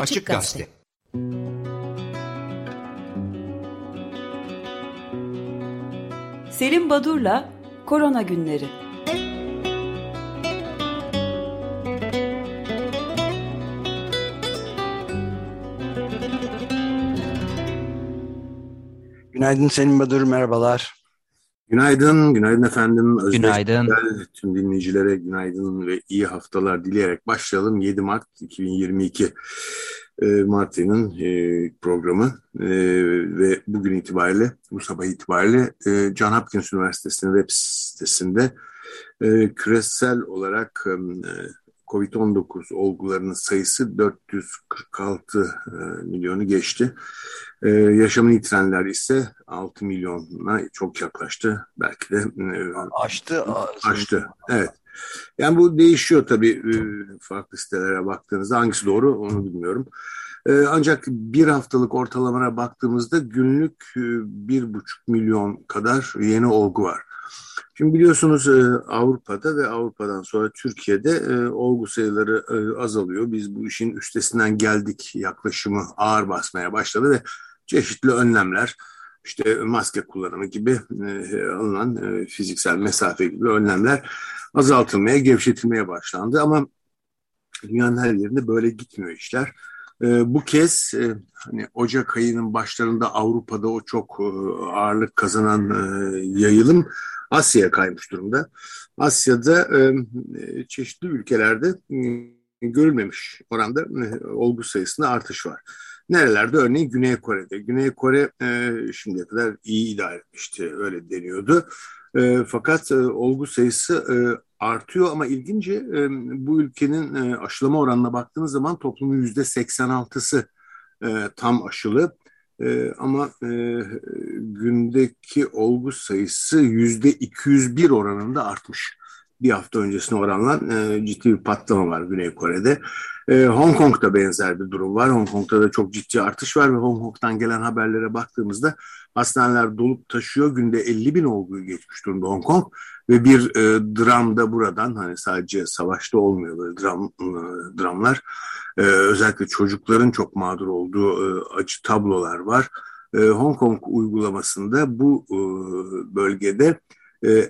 Açık Gazete. Selim Badur'la Korona Günleri. Günaydın Selim Badur, merhabalar. Günaydın, günaydın efendim. Özbek günaydın. Tüm dinleyicilere günaydın ve iyi haftalar dileyerek başlayalım. 7 Mart 2022 e, Mart ayının e, programı e, ve bugün itibariyle, bu sabah itibariyle e, John Hopkins Üniversitesi'nin web sitesinde e, küresel olarak e, COVID-19 olgularının sayısı 446 e, milyonu geçti. E, yaşamını yitirenler ise 6 milyona çok yaklaştı. Belki de e, aştı. Aştı, evet. Yani bu değişiyor tabii farklı sitelere baktığınızda. Hangisi doğru onu bilmiyorum. Ancak bir haftalık ortalamaya baktığımızda günlük bir buçuk milyon kadar yeni olgu var. Şimdi biliyorsunuz e, Avrupa'da ve Avrupa'dan sonra Türkiye'de e, olgu sayıları e, azalıyor. Biz bu işin üstesinden geldik yaklaşımı ağır basmaya başladı ve çeşitli önlemler işte maske kullanımı gibi alınan fiziksel mesafe gibi önlemler azaltılmaya, gevşetilmeye başlandı. Ama dünyanın her yerinde böyle gitmiyor işler. Bu kez hani Ocak ayının başlarında Avrupa'da o çok ağırlık kazanan yayılım Asya'ya kaymış durumda. Asya'da e, çeşitli ülkelerde e, görülmemiş oranda e, olgu sayısında artış var. Nerelerde? Örneğin Güney Kore'de. Güney Kore e, şimdiye kadar iyi idare etmişti, öyle deniyordu. E, fakat e, olgu sayısı e, artıyor ama ilginci e, bu ülkenin e, aşılama oranına baktığınız zaman toplumun yüzde 86'sı e, tam aşılı. E, ama e, gündeki olgu sayısı yüzde 201 oranında artmış. Bir hafta öncesine oranla e, ciddi bir patlama var Güney Kore'de. E, Hong Kong'da benzer bir durum var. Hong Kong'da da çok ciddi artış var ve Hong Kong'dan gelen haberlere baktığımızda hastaneler dolup taşıyor. Günde 50 bin olguyu geçmiş durumda Hong Kong ve bir e, dram da buradan hani sadece savaşta olmuyor böyle dram e, dramlar e, özellikle çocukların çok mağdur olduğu e, acı tablolar var. E, Hong Kong uygulamasında bu e, bölgede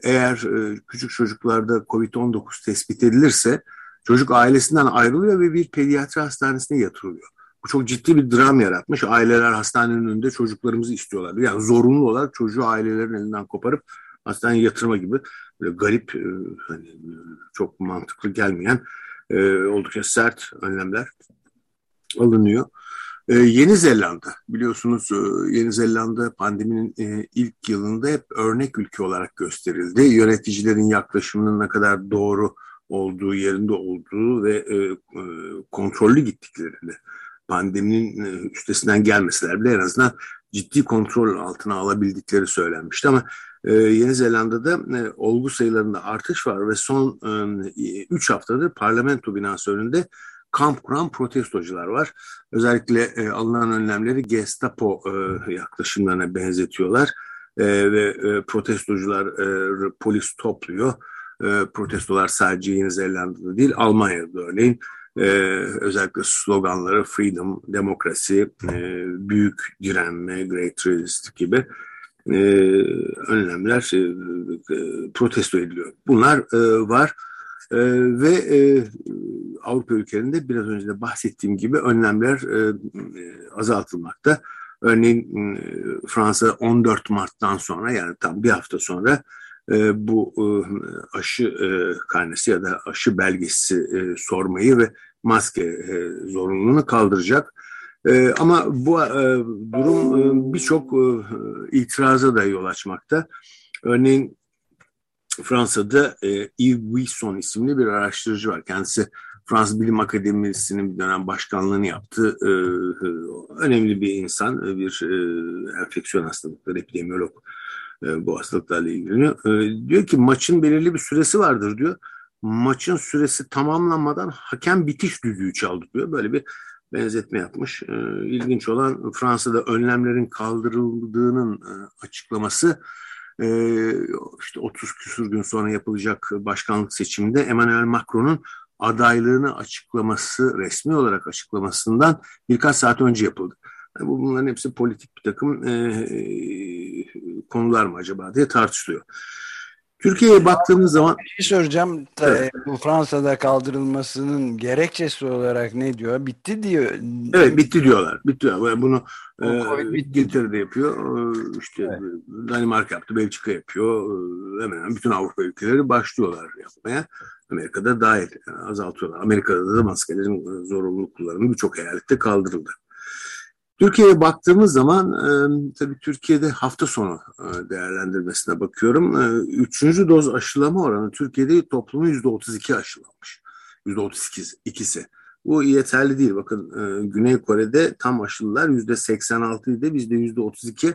eğer e, küçük çocuklarda COVID-19 tespit edilirse çocuk ailesinden ayrılıyor ve bir pediatri hastanesine yatırılıyor. Bu çok ciddi bir dram yaratmış. Aileler hastanenin önünde çocuklarımızı istiyorlar. Yani zorunlu olarak çocuğu ailelerin elinden koparıp hastaneye yatırma gibi böyle garip, e, hani, çok mantıklı gelmeyen e, oldukça sert önlemler alınıyor. E, Yeni Zelanda biliyorsunuz e, Yeni Zelanda pandeminin e, ilk yılında hep örnek ülke olarak gösterildi. Yöneticilerin yaklaşımının ne kadar doğru olduğu, yerinde olduğu ve e, e, kontrollü gittiklerini pandeminin e, üstesinden gelmeseler bile en azından ciddi kontrol altına alabildikleri söylenmişti ama e, Yeni Zelanda'da e, olgu sayılarında artış var ve son 3 e, haftadır parlamento binası önünde kamp kuran protestocular var. Özellikle e, alınan önlemleri Gestapo e, yaklaşımlarına benzetiyorlar e, ve e, protestocular e, polis topluyor. E, protestolar sadece Yeni Zelanda'da değil Almanya'da örneğin e, özellikle sloganları freedom, demokrasi, e, büyük direnme, great resist gibi e, önlemler e, e, protesto ediliyor. Bunlar e, var e, ve e, Avrupa ülkelerinde biraz önce de bahsettiğim gibi önlemler e, azaltılmakta. Örneğin e, Fransa 14 Mart'tan sonra yani tam bir hafta sonra e, bu e, aşı e, karnesi ya da aşı belgesi sormayı ve maske zorunluluğunu kaldıracak. Ama bu durum birçok itiraza da yol açmakta. Örneğin Fransa'da e, Yves Buisson isimli bir araştırıcı var. Kendisi Fransız Bilim Akademisi'nin bir dönem başkanlığını yaptı. E, önemli bir insan, bir e, enfeksiyon hastalıkları epidemiyolog e, bu hastalıklarla ilgileniyor. E, diyor ki maçın belirli bir süresi vardır diyor. Maçın süresi tamamlanmadan hakem bitiş düdüğü çaldı diyor. Böyle bir benzetme yapmış. E, ilginç olan Fransa'da önlemlerin kaldırıldığının e, açıklaması e, işte 30 küsur gün sonra yapılacak başkanlık seçiminde Emmanuel Macron'un adaylığını açıklaması, resmi olarak açıklamasından birkaç saat önce yapıldı. Yani bunların hepsi politik bir takım e, e, konular mı acaba diye tartışılıyor. Türkiye'ye baktığımız zaman... Bir şey soracağım. Evet. Bu Fransa'da kaldırılmasının gerekçesi olarak ne diyor? Bitti diyor. Evet bitti diyorlar. Bitti. Bunu e, İngiltere'de yapıyor. E, işte evet. Danimarka yaptı. Belçika yapıyor. E, hemen hemen bütün Avrupa ülkeleri başlıyorlar yapmaya. Amerika'da dahil azaltıyorlar. Amerika'da da maskelerin zorunluluk kullanımı birçok eyalette kaldırıldı. Türkiye'ye baktığımız zaman e, tabii Türkiye'de hafta sonu e, değerlendirmesine bakıyorum. E, üçüncü doz aşılama oranı Türkiye'de toplumun yüzde otuz iki aşılanmış. Yüzde otuz ikisi. Bu yeterli değil. Bakın e, Güney Kore'de tam aşılılar yüzde seksen altı idi. Bizde yüzde otuz iki.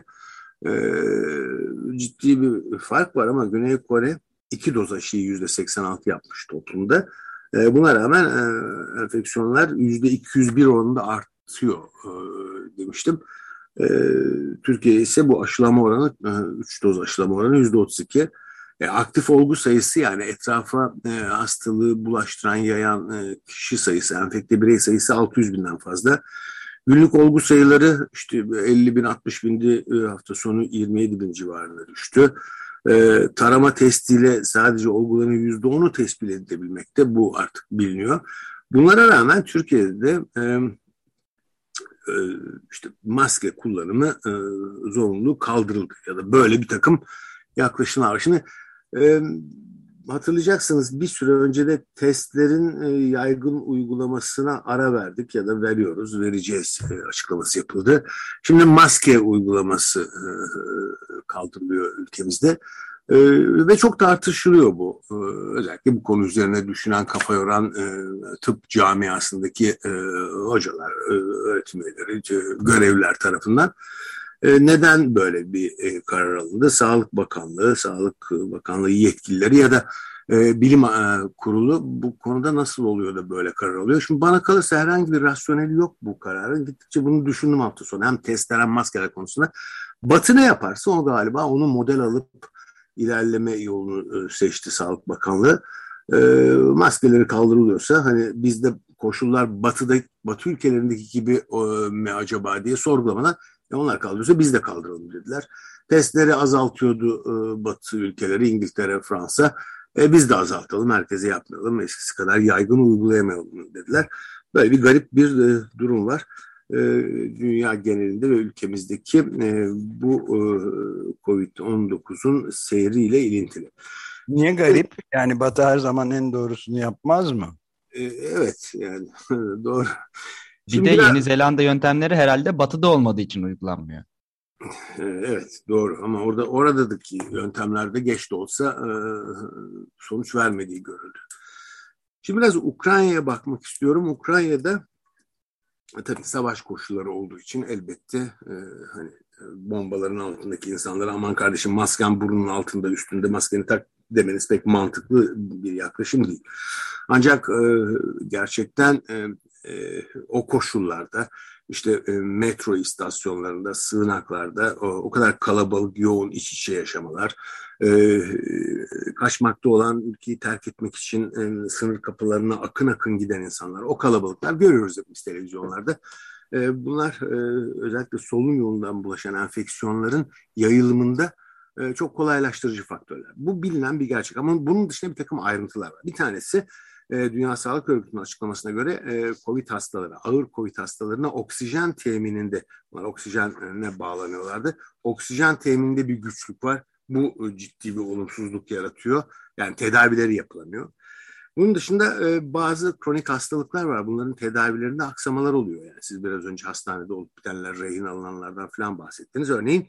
Ciddi bir fark var ama Güney Kore iki doz aşıyı yüzde seksen altı yapmış toplumda. E, buna rağmen e, enfeksiyonlar yüzde iki yüz bir oranında arttı artıyor demiştim. E, Türkiye ise bu aşılama oranı, e, 3 doz aşılama oranı %32. E, aktif olgu sayısı yani etrafa e, hastalığı bulaştıran, yayan e, kişi sayısı, enfekte birey sayısı 600 binden fazla. Günlük olgu sayıları işte 50 bin 60 bindi e, hafta sonu 27 bin civarına düştü. E, tarama testiyle sadece olguların %10'u tespit edilebilmekte bu artık biliniyor. Bunlara rağmen Türkiye'de de e, işte maske kullanımı e, zorunluluğu kaldırıldı ya da böyle bir takım yaklaşımlar. Şimdi e, hatırlayacaksınız bir süre önce de testlerin yaygın uygulamasına ara verdik ya da veriyoruz, vereceğiz açıklaması yapıldı. Şimdi maske uygulaması kaldırılıyor ülkemizde. E, ve çok tartışılıyor bu. E, özellikle bu konu üzerine düşünen, kafa yoran e, tıp camiasındaki e, hocalar, e, öğretim üyeleri, e, görevliler tarafından. E, neden böyle bir e, karar alındı? Sağlık Bakanlığı, Sağlık Bakanlığı yetkilileri ya da e, bilim e, kurulu bu konuda nasıl oluyor da böyle karar alıyor? Şimdi bana kalırsa herhangi bir rasyoneli yok bu kararın. Gittikçe bunu düşündüm hafta sonu. Hem testler hem maskeler konusunda. Batı ne yaparsa o galiba onu model alıp ilerleme yolunu e, seçti Sağlık Bakanlığı. E, maskeleri kaldırılıyorsa hani bizde koşullar batıda batı ülkelerindeki gibi e, mi acaba diye sorgulamadan e, onlar kaldırıyorsa biz de kaldıralım dediler. Testleri azaltıyordu e, batı ülkeleri İngiltere, Fransa. E, biz de azaltalım, herkese yapmayalım, eskisi kadar yaygın uygulayamayalım dediler. Böyle bir garip bir e, durum var. E, dünya genelinde ve ülkemizdeki e, bu e, Covid-19'un seyriyle ilintili. Niye garip? Yani Batı her zaman en doğrusunu yapmaz mı? Evet yani doğru. Bir Şimdi de biraz... Yeni Zelanda yöntemleri herhalde batıda olmadığı için uygulanmıyor. Evet doğru ama orada oradaki yöntemlerde geç de olsa sonuç vermediği görüldü. Şimdi biraz Ukrayna'ya bakmak istiyorum. Ukrayna'da tabii savaş koşulları olduğu için elbette e, hani e, bombaların altındaki insanlara aman kardeşim masken burnunun altında üstünde maskeni tak demeniz pek mantıklı bir yaklaşım değil. Ancak e, gerçekten e, e, o koşullarda işte e, metro istasyonlarında, sığınaklarda o, o kadar kalabalık, yoğun iç içe yaşamalar, e, kaçmakta olan ülkeyi terk etmek için e, sınır kapılarına akın akın giden insanlar, o kalabalıklar görüyoruz biz televizyonlarda. E, bunlar e, özellikle solunum yolundan bulaşan enfeksiyonların yayılımında e, çok kolaylaştırıcı faktörler. Bu bilinen bir gerçek ama bunun dışında bir takım ayrıntılar var. Bir tanesi e, Dünya Sağlık Örgütü'nün açıklamasına göre e, COVID hastaları, ağır COVID hastalarına oksijen temininde, bunlar oksijenle bağlanıyorlardı. Oksijen temininde bir güçlük var. Bu e, ciddi bir olumsuzluk yaratıyor. Yani tedavileri yapılamıyor. Bunun dışında e, bazı kronik hastalıklar var. Bunların tedavilerinde aksamalar oluyor. Yani siz biraz önce hastanede olup bitenler, rehin alınanlardan falan bahsettiniz. Örneğin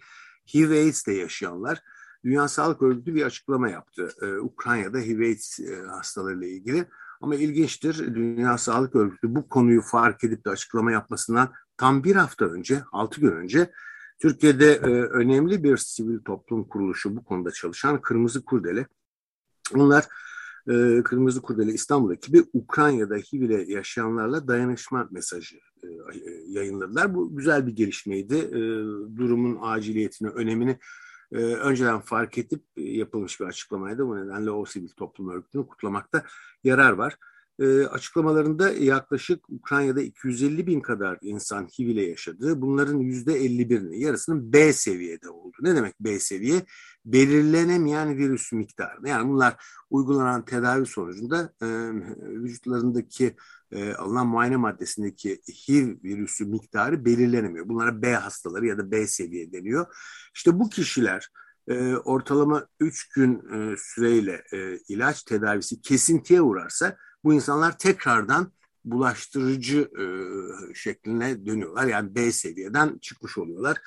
HIV AIDS'te yaşayanlar Dünya Sağlık Örgütü bir açıklama yaptı. Ee, Ukrayna'da HIV AIDS e, hastalarıyla ilgili. Ama ilginçtir Dünya Sağlık Örgütü bu konuyu fark edip de açıklama yapmasından tam bir hafta önce, altı gün önce Türkiye'de e, önemli bir sivil toplum kuruluşu bu konuda çalışan Kırmızı Kurdele. Onlar e, Kırmızı Kurdele İstanbul ekibi Ukrayna'da HIV ile yaşayanlarla dayanışma mesajı e, yayınladılar. Bu güzel bir gelişmeydi. E, durumun aciliyetini, önemini e, önceden fark edip yapılmış bir açıklamaydı. Bu nedenle o sivil toplum örgütünü kutlamakta yarar var. E, açıklamalarında yaklaşık Ukrayna'da 250 bin kadar insan HIV ile yaşadı. Bunların %51'inin yarısının B seviyede oldu. Ne demek B seviye? Belirlenemeyen virüs miktarı. Yani bunlar uygulanan tedavi sonucunda e, vücutlarındaki e, alınan muayene maddesindeki HIV virüsü miktarı belirlenemiyor. Bunlara B hastaları ya da B seviye deniyor. İşte bu kişiler e, ortalama 3 gün e, süreyle e, ilaç tedavisi kesintiye uğrarsa bu insanlar tekrardan bulaştırıcı e, şekline dönüyorlar. Yani B seviyeden çıkmış oluyorlar.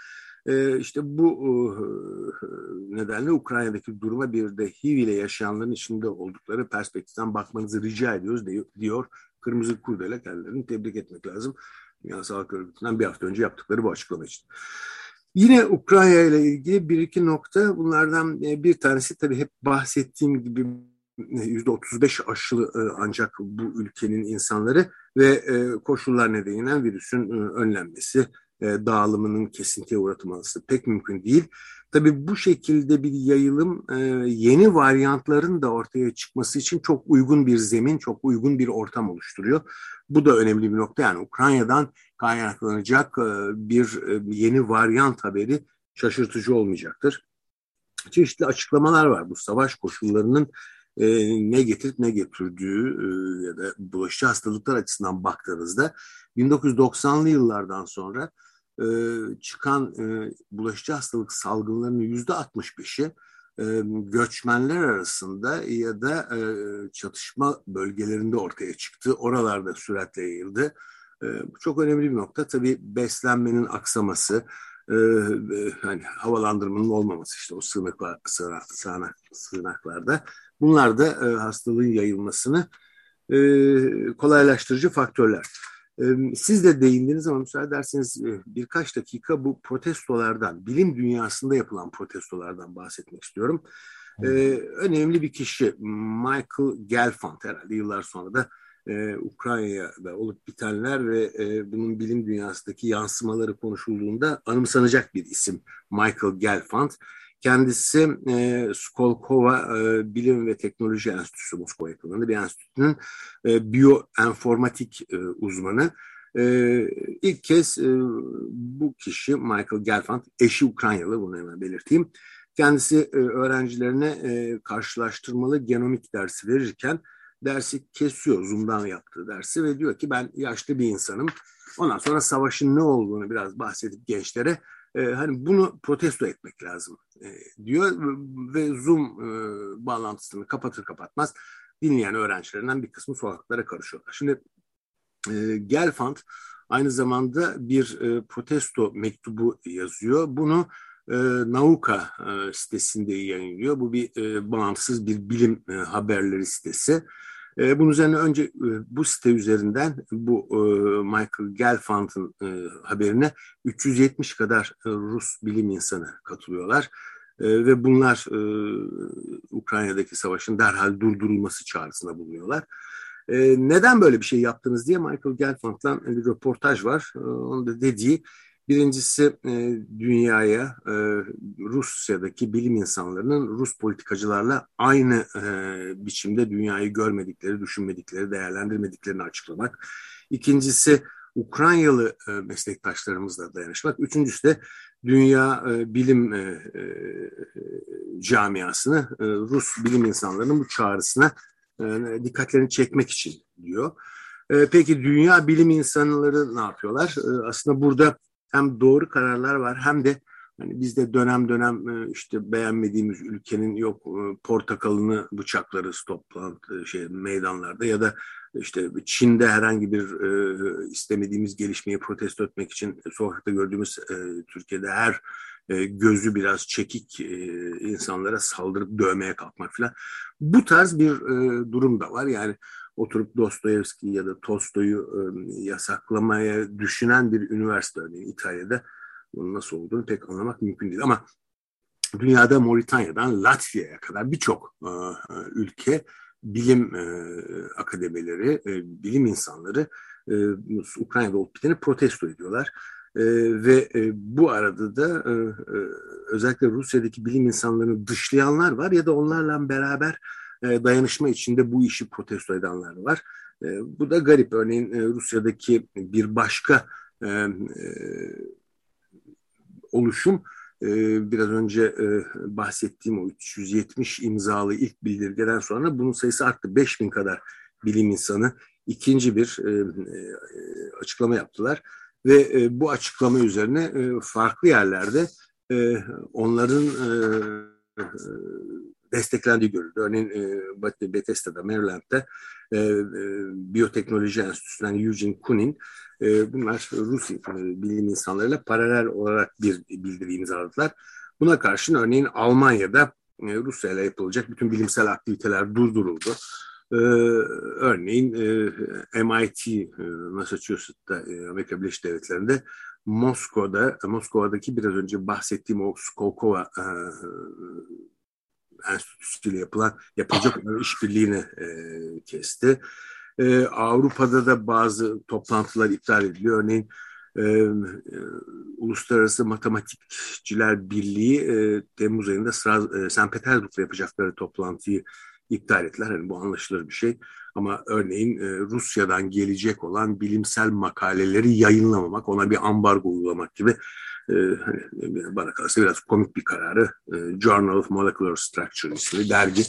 E, işte bu e, nedenle Ukrayna'daki duruma bir de HIV ile yaşayanların içinde oldukları perspektiften bakmanızı rica ediyoruz diyor. Kırmızı Kurdele kendilerini tebrik etmek lazım. Dünya Sağlık Örgütü'nden bir hafta önce yaptıkları bu açıklama için. Yine Ukrayna ile ilgili bir iki nokta bunlardan e, bir tanesi tabii hep bahsettiğim gibi %35 aşılı e, ancak bu ülkenin insanları ve e, koşullar nedeniyle virüsün önlenmesi, dağılımının kesintiye uğratılması pek mümkün değil. Tabii bu şekilde bir yayılım yeni varyantların da ortaya çıkması için çok uygun bir zemin, çok uygun bir ortam oluşturuyor. Bu da önemli bir nokta. Yani Ukrayna'dan kaynaklanacak bir yeni varyant haberi şaşırtıcı olmayacaktır. Çeşitli açıklamalar var bu savaş koşullarının e, ne getirip ne götürdüğü e, ya da bulaşıcı hastalıklar açısından baktığınızda 1990'lı yıllardan sonra e, çıkan e, bulaşıcı hastalık salgınlarının yüzde 65'i e, göçmenler arasında ya da e, çatışma bölgelerinde ortaya çıktı. Oralarda süratle yayıldı. E, bu çok önemli bir nokta. Tabii beslenmenin aksaması, e, hani havalandırmanın olmaması işte o sığınaklar, sığınak, sığınaklarda. Bunlar da e, hastalığın yayılmasını e, kolaylaştırıcı faktörler. Siz de değindiniz ama müsaade ederseniz birkaç dakika bu protestolardan, bilim dünyasında yapılan protestolardan bahsetmek istiyorum. Ee, önemli bir kişi Michael Gelfand herhalde yıllar sonra da e, Ukrayna'da olup bitenler ve e, bunun bilim dünyasındaki yansımaları konuşulduğunda anımsanacak bir isim Michael Gelfand. Kendisi e, Skolkova e, Bilim ve Teknoloji Enstitüsü Moskova yakınlarında bir enstitünün e, biyoenformatik e, uzmanı. E, ilk kez e, bu kişi Michael Gelfand, eşi Ukraynalı bunu hemen belirteyim. Kendisi e, öğrencilerine e, karşılaştırmalı genomik dersi verirken dersi kesiyor Zoom'dan yaptığı dersi ve diyor ki ben yaşlı bir insanım. Ondan sonra savaşın ne olduğunu biraz bahsedip gençlere e, hani bunu protesto etmek lazım e, diyor ve Zoom e, bağlantısını kapatır kapatmaz dinleyen öğrencilerinden bir kısmı sokaklara karışıyorlar. Şimdi e, Gelfand aynı zamanda bir e, protesto mektubu yazıyor. Bunu e, Nauka e, sitesinde yayınlıyor. Bu bir e, bağımsız bir bilim e, haberleri sitesi. E, bunun üzerine önce e, bu site üzerinden bu e, Michael Gelfand'ın e, haberine 370 kadar e, Rus bilim insanı katılıyorlar. E, ve bunlar e, Ukrayna'daki savaşın derhal durdurulması çağrısında bulunuyorlar. E, neden böyle bir şey yaptınız diye Michael Gelfand'dan bir röportaj var. E, onun da dediği Birincisi e, dünyaya e, Rusya'daki bilim insanlarının Rus politikacılarla aynı e, biçimde dünyayı görmedikleri, düşünmedikleri, değerlendirmediklerini açıklamak. İkincisi Ukraynalı e, meslektaşlarımızla dayanışmak. Üçüncüsü de dünya e, bilim e, e, camiasını e, Rus bilim insanlarının bu çağrısına e, dikkatlerini çekmek için diyor. E, peki dünya bilim insanları ne yapıyorlar? E, aslında burada hem doğru kararlar var hem de hani bizde dönem dönem e, işte beğenmediğimiz ülkenin yok e, portakalını bıçakları toplantı şey meydanlarda ya da işte Çin'de herhangi bir e, istemediğimiz gelişmeyi protesto etmek için sokakta gördüğümüz e, Türkiye'de her e, gözü biraz çekik e, insanlara saldırıp dövmeye kalkmak falan. Bu tarz bir e, durum da var. Yani oturup Dostoyevski ya da Tolstoy'u yasaklamaya düşünen bir üniversite örneğin İtalya'da bunun nasıl olduğunu pek anlamak mümkün değil ama dünyada Moritanya'dan Latvia'ya kadar birçok ülke bilim akademileri, bilim insanları e, Ukrayna'da olup biteni protesto ediyorlar. E, ve e, bu arada da e, e, özellikle Rusya'daki bilim insanlarını dışlayanlar var ya da onlarla beraber e, dayanışma içinde bu işi protesto edenler var. bu da garip. Örneğin Rusya'daki bir başka oluşum biraz önce bahsettiğim o 370 imzalı ilk bildirgeden sonra bunun sayısı arttı. 5000 kadar bilim insanı ikinci bir açıklama yaptılar ve bu açıklama üzerine farklı yerlerde onların desteklendiği görüldü. Örneğin e, Bethesda'da, Maryland'da e, e, Biyoteknoloji Enstitüsü'nden Eugene Kunin e, bunlar Rus e, bilim insanlarıyla paralel olarak bir bildiri imzaladılar. Buna karşın örneğin Almanya'da e, Rusya ile yapılacak bütün bilimsel aktiviteler durduruldu. Ee, örneğin e, MIT, e, Massachusetts'ta, e, Amerika Birleşik Devletleri'nde Moskova'da, Moskova'daki biraz önce bahsettiğim o Skolkova e, Enstitüsü'yle yapılan yapılacak işbirliğini e, kesti. E, Avrupa'da da bazı toplantılar iptal ediliyor. Örneğin e, e, Uluslararası Matematikçiler Birliği e, Temmuz ayında Stras e, St. Petersburg'da yapacakları toplantıyı iptal ettiler. Yani bu anlaşılır bir şey. Ama örneğin e, Rusya'dan gelecek olan bilimsel makaleleri yayınlamamak, ona bir ambargo uygulamak gibi e, hani, bana kalırsa biraz komik bir kararı. E, Journal of Molecular Structure isimli dergi.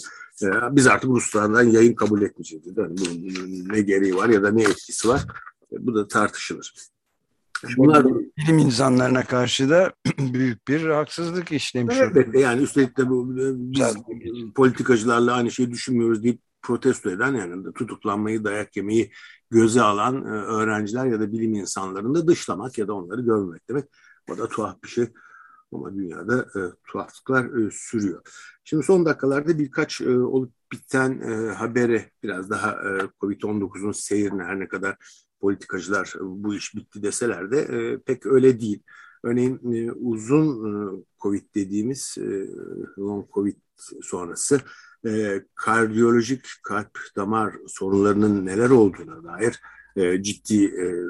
E, biz artık Ruslardan yayın kabul etmeyeceğiz. Yani bunun ne gereği var ya da ne etkisi var. E, bu da tartışılır. Bunlar bilim insanlarına karşı da büyük bir haksızlık işlemiş. Evet, yani üstelik de bu, biz politikacılarla aynı şeyi düşünmüyoruz deyip protesto eden yani tutuklanmayı, dayak yemeyi göze alan öğrenciler ya da bilim insanlarını da dışlamak ya da onları görmemek demek. O da tuhaf bir şey. Ama dünyada e, tuhaflıklar e, sürüyor. Şimdi son dakikalarda birkaç e, olup biten e, habere biraz daha e, Covid-19'un seyrine her ne kadar politikacılar e, bu iş bitti deseler de e, pek öyle değil. Örneğin e, uzun e, Covid dediğimiz e, long Covid sonrası e, kardiyolojik kalp damar sorunlarının neler olduğuna dair e, ciddi e,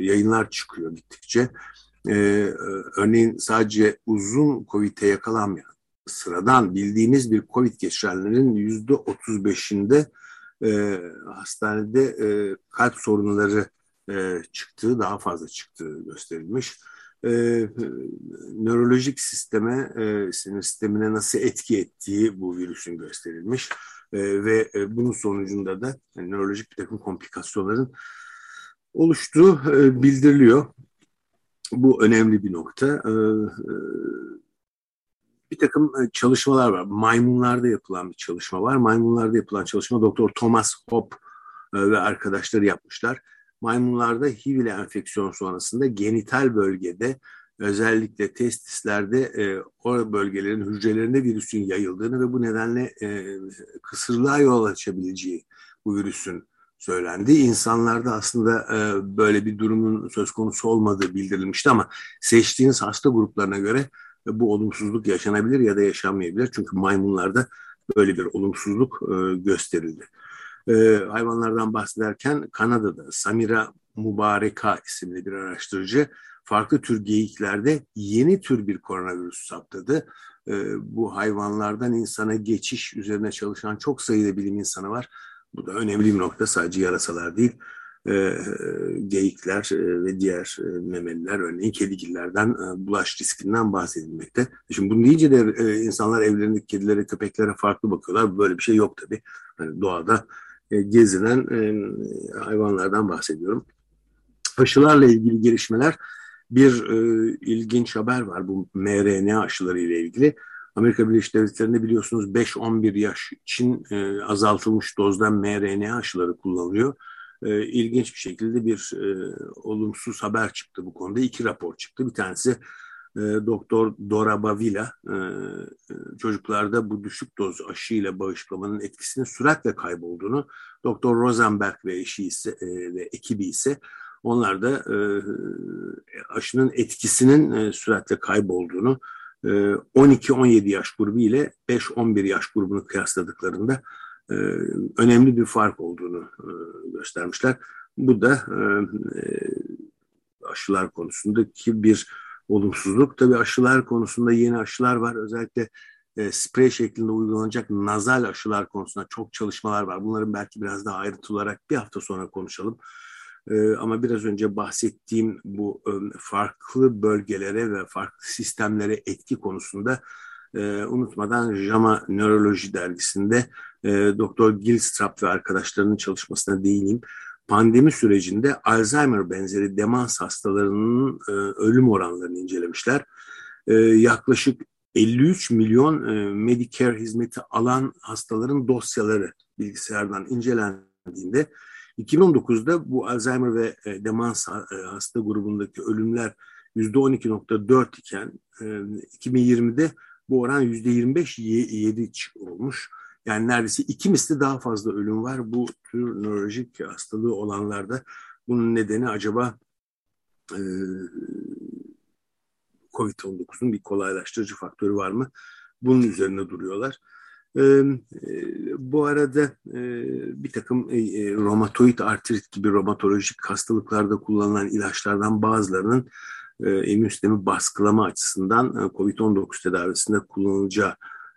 yayınlar çıkıyor gittikçe e, örneğin sadece uzun COVID'e yakalanmayan sıradan bildiğimiz bir COVID geçirenlerin yüzde 35'inde e, hastanede e, kalp sorunları e, çıktığı daha fazla çıktığı gösterilmiş. E, nörolojik sisteme, e, sinir sistemine nasıl etki ettiği bu virüsün gösterilmiş. E, ve e, bunun sonucunda da yani nörolojik bir takım komplikasyonların oluştuğu e, bildiriliyor. Bu önemli bir nokta. Ee, e, bir takım e, çalışmalar var. Maymunlarda yapılan bir çalışma var. Maymunlarda yapılan çalışma Doktor Thomas Hope e, ve arkadaşları yapmışlar. Maymunlarda HIV ile enfeksiyon sonrasında genital bölgede özellikle testislerde e, o bölgelerin hücrelerinde virüsün yayıldığını ve bu nedenle e, kısırlığa yol açabileceği bu virüsün söylendi. İnsanlarda aslında e, böyle bir durumun söz konusu olmadığı bildirilmişti ama seçtiğiniz hasta gruplarına göre e, bu olumsuzluk yaşanabilir ya da yaşanmayabilir. Çünkü maymunlarda böyle bir olumsuzluk e, gösterildi. Hayvanlardan bahsederken Kanada'da Samira Mubareka isimli bir araştırıcı farklı tür geyiklerde yeni tür bir koronavirüs saptadı. E, bu hayvanlardan insana geçiş üzerine çalışan çok sayıda bilim insanı var bu da önemli bir nokta. Sadece yarasalar değil, e, geyikler ve diğer e, memeliler örneğin kedigillerden e, bulaş riskinden bahsedilmekte. Şimdi bunu deyince de e, insanlar evlerindeki kedilere, köpeklere farklı bakıyorlar. Böyle bir şey yok tabii. Hani doğada e, gezinen e, hayvanlardan bahsediyorum. Aşılarla ilgili gelişmeler bir e, ilginç haber var bu mRNA aşıları ile ilgili. Amerika Birleşik Devletleri'nde biliyorsunuz 5-11 yaş için e, azaltılmış dozdan mRNA aşıları kullanılıyor. E, ilginç bir şekilde bir e, olumsuz haber çıktı bu konuda. İki rapor çıktı. Bir tanesi e, Doktor Dora Bavila e, e, çocuklarda bu düşük doz aşıyla bağışıklamanın etkisinin süratle kaybolduğunu, Doktor Rosenberg ve eşi ise e, ve ekibi ise onlar da e, aşının etkisinin e, süratle kaybolduğunu 12-17 ee, yaş grubu ile 5-11 yaş grubunu kıyasladıklarında e, önemli bir fark olduğunu e, göstermişler. Bu da e, aşılar konusundaki bir olumsuzluk. Tabii aşılar konusunda yeni aşılar var. Özellikle e, sprey şeklinde uygulanacak nazal aşılar konusunda çok çalışmalar var. Bunların belki biraz daha ayrıntılı olarak bir hafta sonra konuşalım. E, ama biraz önce bahsettiğim bu e, farklı bölgelere ve farklı sistemlere etki konusunda e, unutmadan JAMA Nöroloji dergisinde e, Doktor Gilstrap ve arkadaşlarının çalışmasına değineyim. Pandemi sürecinde Alzheimer benzeri demans hastalarının e, ölüm oranlarını incelemişler. Yaklaşık 53 milyon Medicare hizmeti alan hastaların dosyaları bilgisayardan incelendiğinde 2019'da bu Alzheimer ve e, demans e, hasta grubundaki ölümler %12.4 iken e, 2020'de bu oran %25.7 olmuş. Yani neredeyse iki misli daha fazla ölüm var bu tür nörolojik hastalığı olanlarda. Bunun nedeni acaba e, COVID-19'un bir kolaylaştırıcı faktörü var mı? Bunun üzerine duruyorlar. E, e, bu arada e, bir takım e, e, romatoid artrit gibi romatolojik hastalıklarda kullanılan ilaçlardan bazılarının e, immün sistemi baskılama açısından e, COVID-19 tedavisinde kullanılacağı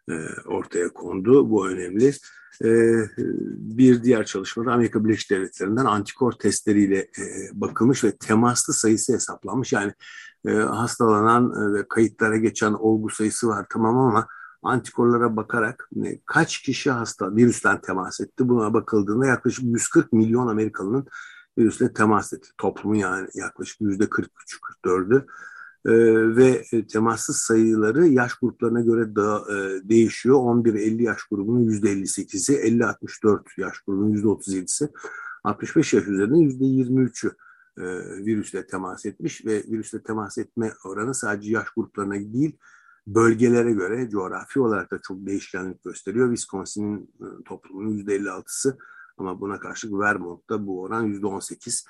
e, ortaya kondu. Bu önemli. E, bir diğer çalışmada Amerika Birleşik Devletleri'nden antikor testleriyle e, bakılmış ve temaslı sayısı hesaplanmış. Yani e, hastalanan ve kayıtlara geçen olgu sayısı var tamam ama antikorlara bakarak kaç kişi hasta virüsten temas etti buna bakıldığında yaklaşık 140 milyon Amerikalının virüsle temas etti. Toplumun yani yaklaşık yüzde 43-44'ü e, ve temassız sayıları yaş gruplarına göre da, e, değişiyor. 11-50 yaş grubunun yüzde 58'i, 50-64 yaş grubunun yüzde 37'si, 65 yaş yüzde 23'ü e, virüsle temas etmiş ve virüsle temas etme oranı sadece yaş gruplarına değil, bölgelere göre coğrafi olarak da çok değişkenlik gösteriyor. Wisconsin'in e, toplumunun yüzde 56'sı ama buna karşılık Vermont'ta bu oran yüzde 18.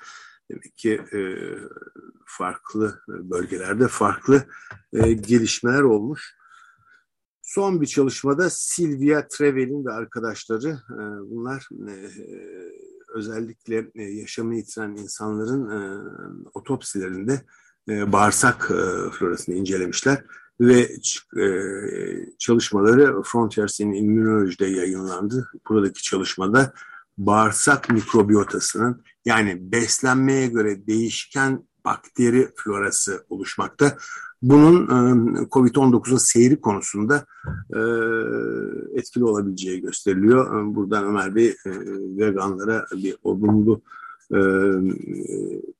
Demek ki e, farklı bölgelerde farklı e, gelişmeler olmuş. Son bir çalışmada Silvia Trevel'in ve arkadaşları e, bunlar e, özellikle e, yaşamını yitiren insanların e, otopsilerinde e, bağırsak e, florasını incelemişler ve e, çalışmaları Frontiers in Immunology'de yayınlandı. Buradaki çalışmada bağırsak mikrobiyotasının yani beslenmeye göre değişken bakteri florası oluşmakta. Bunun e, COVID-19'un seyri konusunda e, etkili olabileceği gösteriliyor. Buradan Ömer Bey veganlara bir olumlu e,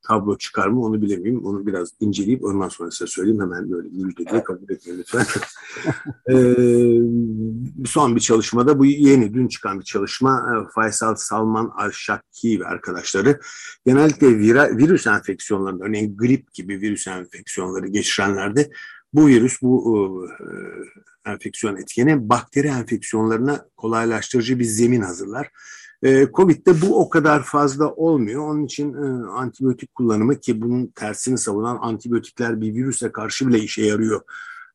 tablo çıkar mı onu bilemiyorum. Onu biraz inceleyip ondan sonra size söyleyeyim. Hemen böyle müjde diye kabul etmeyin lütfen. e, son bir çalışmada bu yeni dün çıkan bir çalışma e, Faysal Salman Alşakki ve arkadaşları genellikle vira, virüs enfeksiyonlarında örneğin grip gibi virüs enfeksiyonları geçirenlerde bu virüs, bu e, enfeksiyon etkeni bakteri enfeksiyonlarına kolaylaştırıcı bir zemin hazırlar. E, Covid'de bu o kadar fazla olmuyor. Onun için e, antibiyotik kullanımı ki bunun tersini savunan antibiyotikler bir virüse karşı bile işe yarıyor.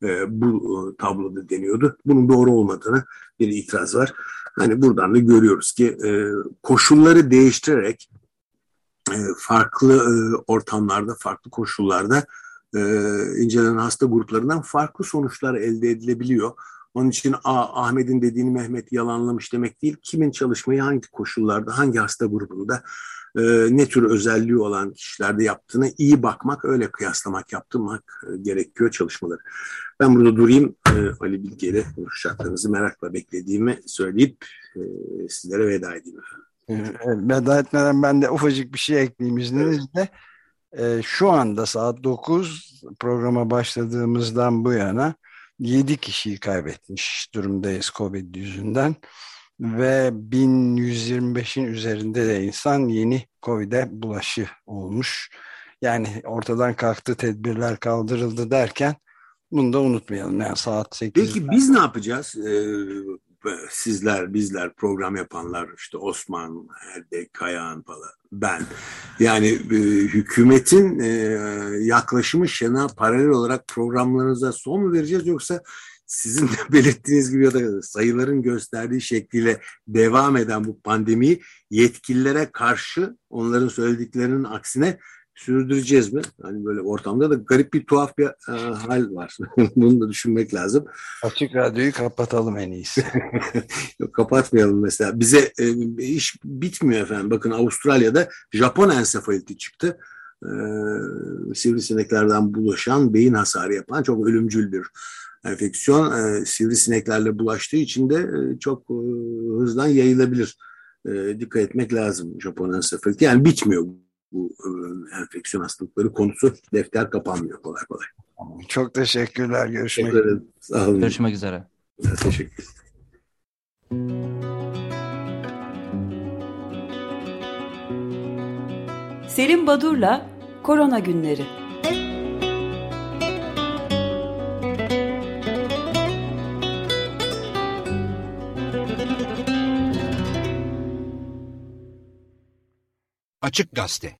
E, bu e, tabloda deniyordu. Bunun doğru olmadığını bir itiraz var. Hani buradan da görüyoruz ki e, koşulları değiştirerek farklı ortamlarda, farklı koşullarda incelenen hasta gruplarından farklı sonuçlar elde edilebiliyor. Onun için Ahmet'in dediğini Mehmet yalanlamış demek değil. Kimin çalışmayı hangi koşullarda, hangi hasta grubunda e, ne tür özelliği olan kişilerde yaptığını iyi bakmak, öyle kıyaslamak, yaptırmak e, gerekiyor çalışmaları. Ben burada durayım. E, Ali Bilge ile konuşacaklarınızı merakla beklediğimi söyleyip e, sizlere veda edeyim. Veda etmeden ben de ufacık bir şey ekleyeyim izninizle. E, şu anda saat 9 programa başladığımızdan bu yana 7 kişiyi kaybetmiş durumdayız Covid yüzünden ve 1125'in üzerinde de insan yeni Covid'e bulaşı olmuş. Yani ortadan kalktı, tedbirler kaldırıldı derken bunu da unutmayalım. Yani saat 8. Peki biz ne yapacağız? Ee, sizler, bizler, program yapanlar, işte Osman, Erdek, Kayahan falan, ben. Yani e, hükümetin e, yaklaşımı şena paralel olarak programlarınıza son mu vereceğiz yoksa sizin de belirttiğiniz gibi ya da sayıların gösterdiği şekliyle devam eden bu pandemiyi yetkililere karşı onların söylediklerinin aksine sürdüreceğiz mi? Hani böyle ortamda da garip bir tuhaf bir e, hal var. Bunu da düşünmek lazım. Açık radyoyu kapatalım en iyisi. Yok, kapatmayalım mesela. Bize e, iş bitmiyor efendim. Bakın Avustralya'da Japon ensefaliti çıktı. E, sivrisineklerden bulaşan, beyin hasarı yapan çok ölümcül bir enfeksiyon. E, sivrisineklerle bulaştığı için de e, çok e, hızdan yayılabilir. E, dikkat etmek lazım Japon ensefaliti. Yani bitmiyor bu e, enfeksiyon hastalıkları konusu. Defter kapanmıyor kolay kolay. Çok teşekkürler. Görüşmek ederim. Sağ olun. Görüşmek üzere. Teşekkür Selim Badur'la Korona Günleri. Açık Gazete